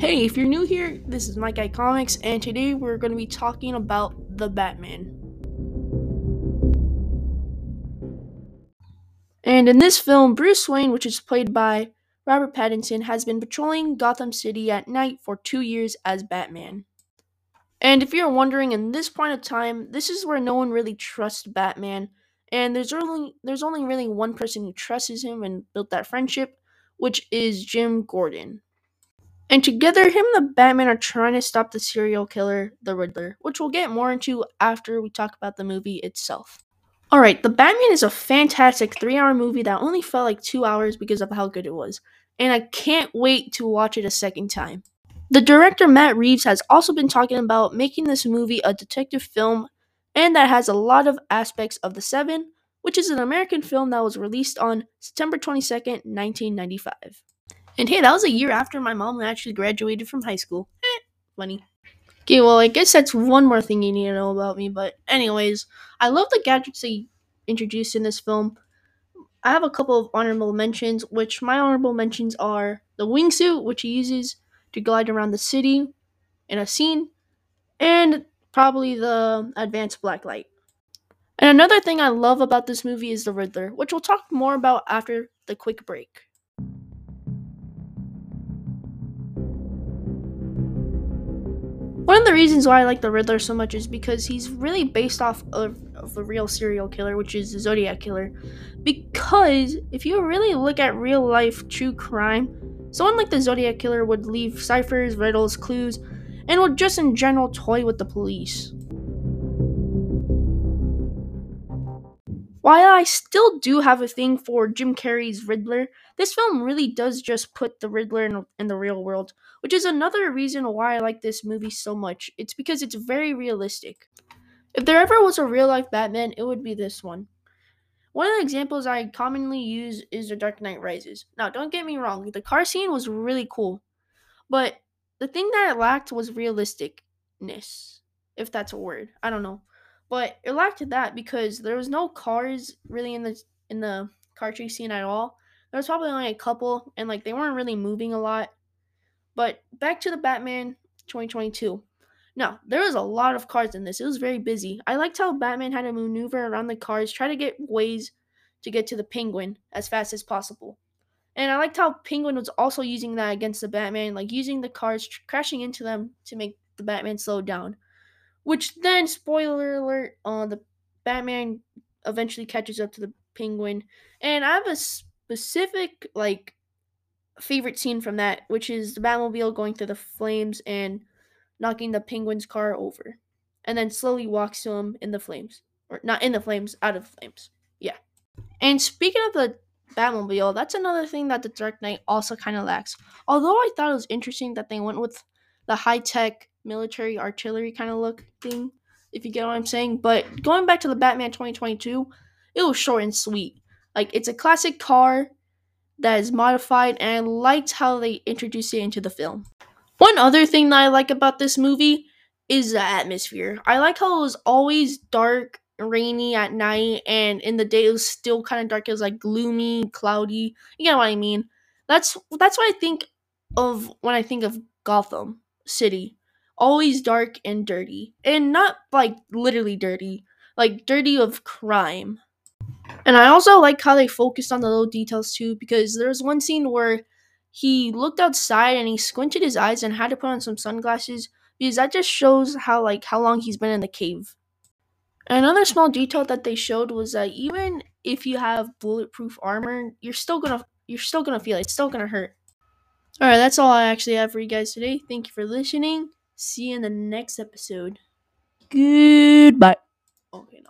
Hey, if you're new here, this is Mike Guy Comics, and today we're going to be talking about the Batman. And in this film, Bruce Wayne, which is played by Robert Pattinson, has been patrolling Gotham City at night for two years as Batman. And if you're wondering, in this point of time, this is where no one really trusts Batman, and there's only there's only really one person who trusts him and built that friendship, which is Jim Gordon. And together, him and the Batman are trying to stop the serial killer, the Riddler, which we'll get more into after we talk about the movie itself. Alright, The Batman is a fantastic three hour movie that only felt like two hours because of how good it was, and I can't wait to watch it a second time. The director Matt Reeves has also been talking about making this movie a detective film, and that has a lot of aspects of The Seven, which is an American film that was released on September 22nd, 1995. And hey, that was a year after my mom actually graduated from high school. Eh, funny. Okay, well, I guess that's one more thing you need to know about me. But, anyways, I love the gadgets they introduced in this film. I have a couple of honorable mentions, which my honorable mentions are the wingsuit, which he uses to glide around the city in a scene, and probably the advanced blacklight. And another thing I love about this movie is the Riddler, which we'll talk more about after the quick break. One of the reasons why I like the Riddler so much is because he's really based off of, of a real serial killer, which is the Zodiac Killer. Because if you really look at real life true crime, someone like the Zodiac Killer would leave ciphers, riddles, clues, and would just in general toy with the police. While I still do have a thing for Jim Carrey's Riddler, this film really does just put the Riddler in, in, the real world, which is another reason why I like this movie so much. It's because it's very realistic. If there ever was a real life Batman, it would be this one. One of the examples I commonly use is The Dark Knight Rises. Now, don't get me wrong, the car scene was really cool, but the thing that it lacked was realisticness, if that's a word. I don't know. But it lacked that because there was no cars really in the in the car chase scene at all. There was probably only a couple, and like they weren't really moving a lot. But back to the Batman 2022. Now, there was a lot of cars in this. It was very busy. I liked how Batman had to maneuver around the cars, try to get ways to get to the Penguin as fast as possible. And I liked how Penguin was also using that against the Batman, like using the cars, tr- crashing into them to make the Batman slow down. Which then, spoiler alert, uh, the Batman eventually catches up to the Penguin, and I have a specific like favorite scene from that, which is the Batmobile going through the flames and knocking the Penguin's car over, and then slowly walks to him in the flames, or not in the flames, out of the flames. Yeah. And speaking of the Batmobile, that's another thing that the Dark Knight also kind of lacks. Although I thought it was interesting that they went with the high tech military artillery kind of look thing, if you get what I'm saying. But going back to the Batman 2022, it was short and sweet. Like it's a classic car that is modified, and I liked how they introduced it into the film. One other thing that I like about this movie is the atmosphere. I like how it was always dark, rainy at night, and in the day it was still kind of dark. It was like gloomy, cloudy. You know what I mean? That's that's what I think of when I think of Gotham City always dark and dirty. And not like literally dirty, like dirty of crime. And I also like how they focused on the little details too, because there's one scene where he looked outside and he squinted his eyes and had to put on some sunglasses because that just shows how like how long he's been in the cave. Another small detail that they showed was that even if you have bulletproof armor, you're still gonna you're still gonna feel it. It's still gonna hurt. Alright, that's all I actually have for you guys today. Thank you for listening. See you in the next episode. Goodbye. Okay.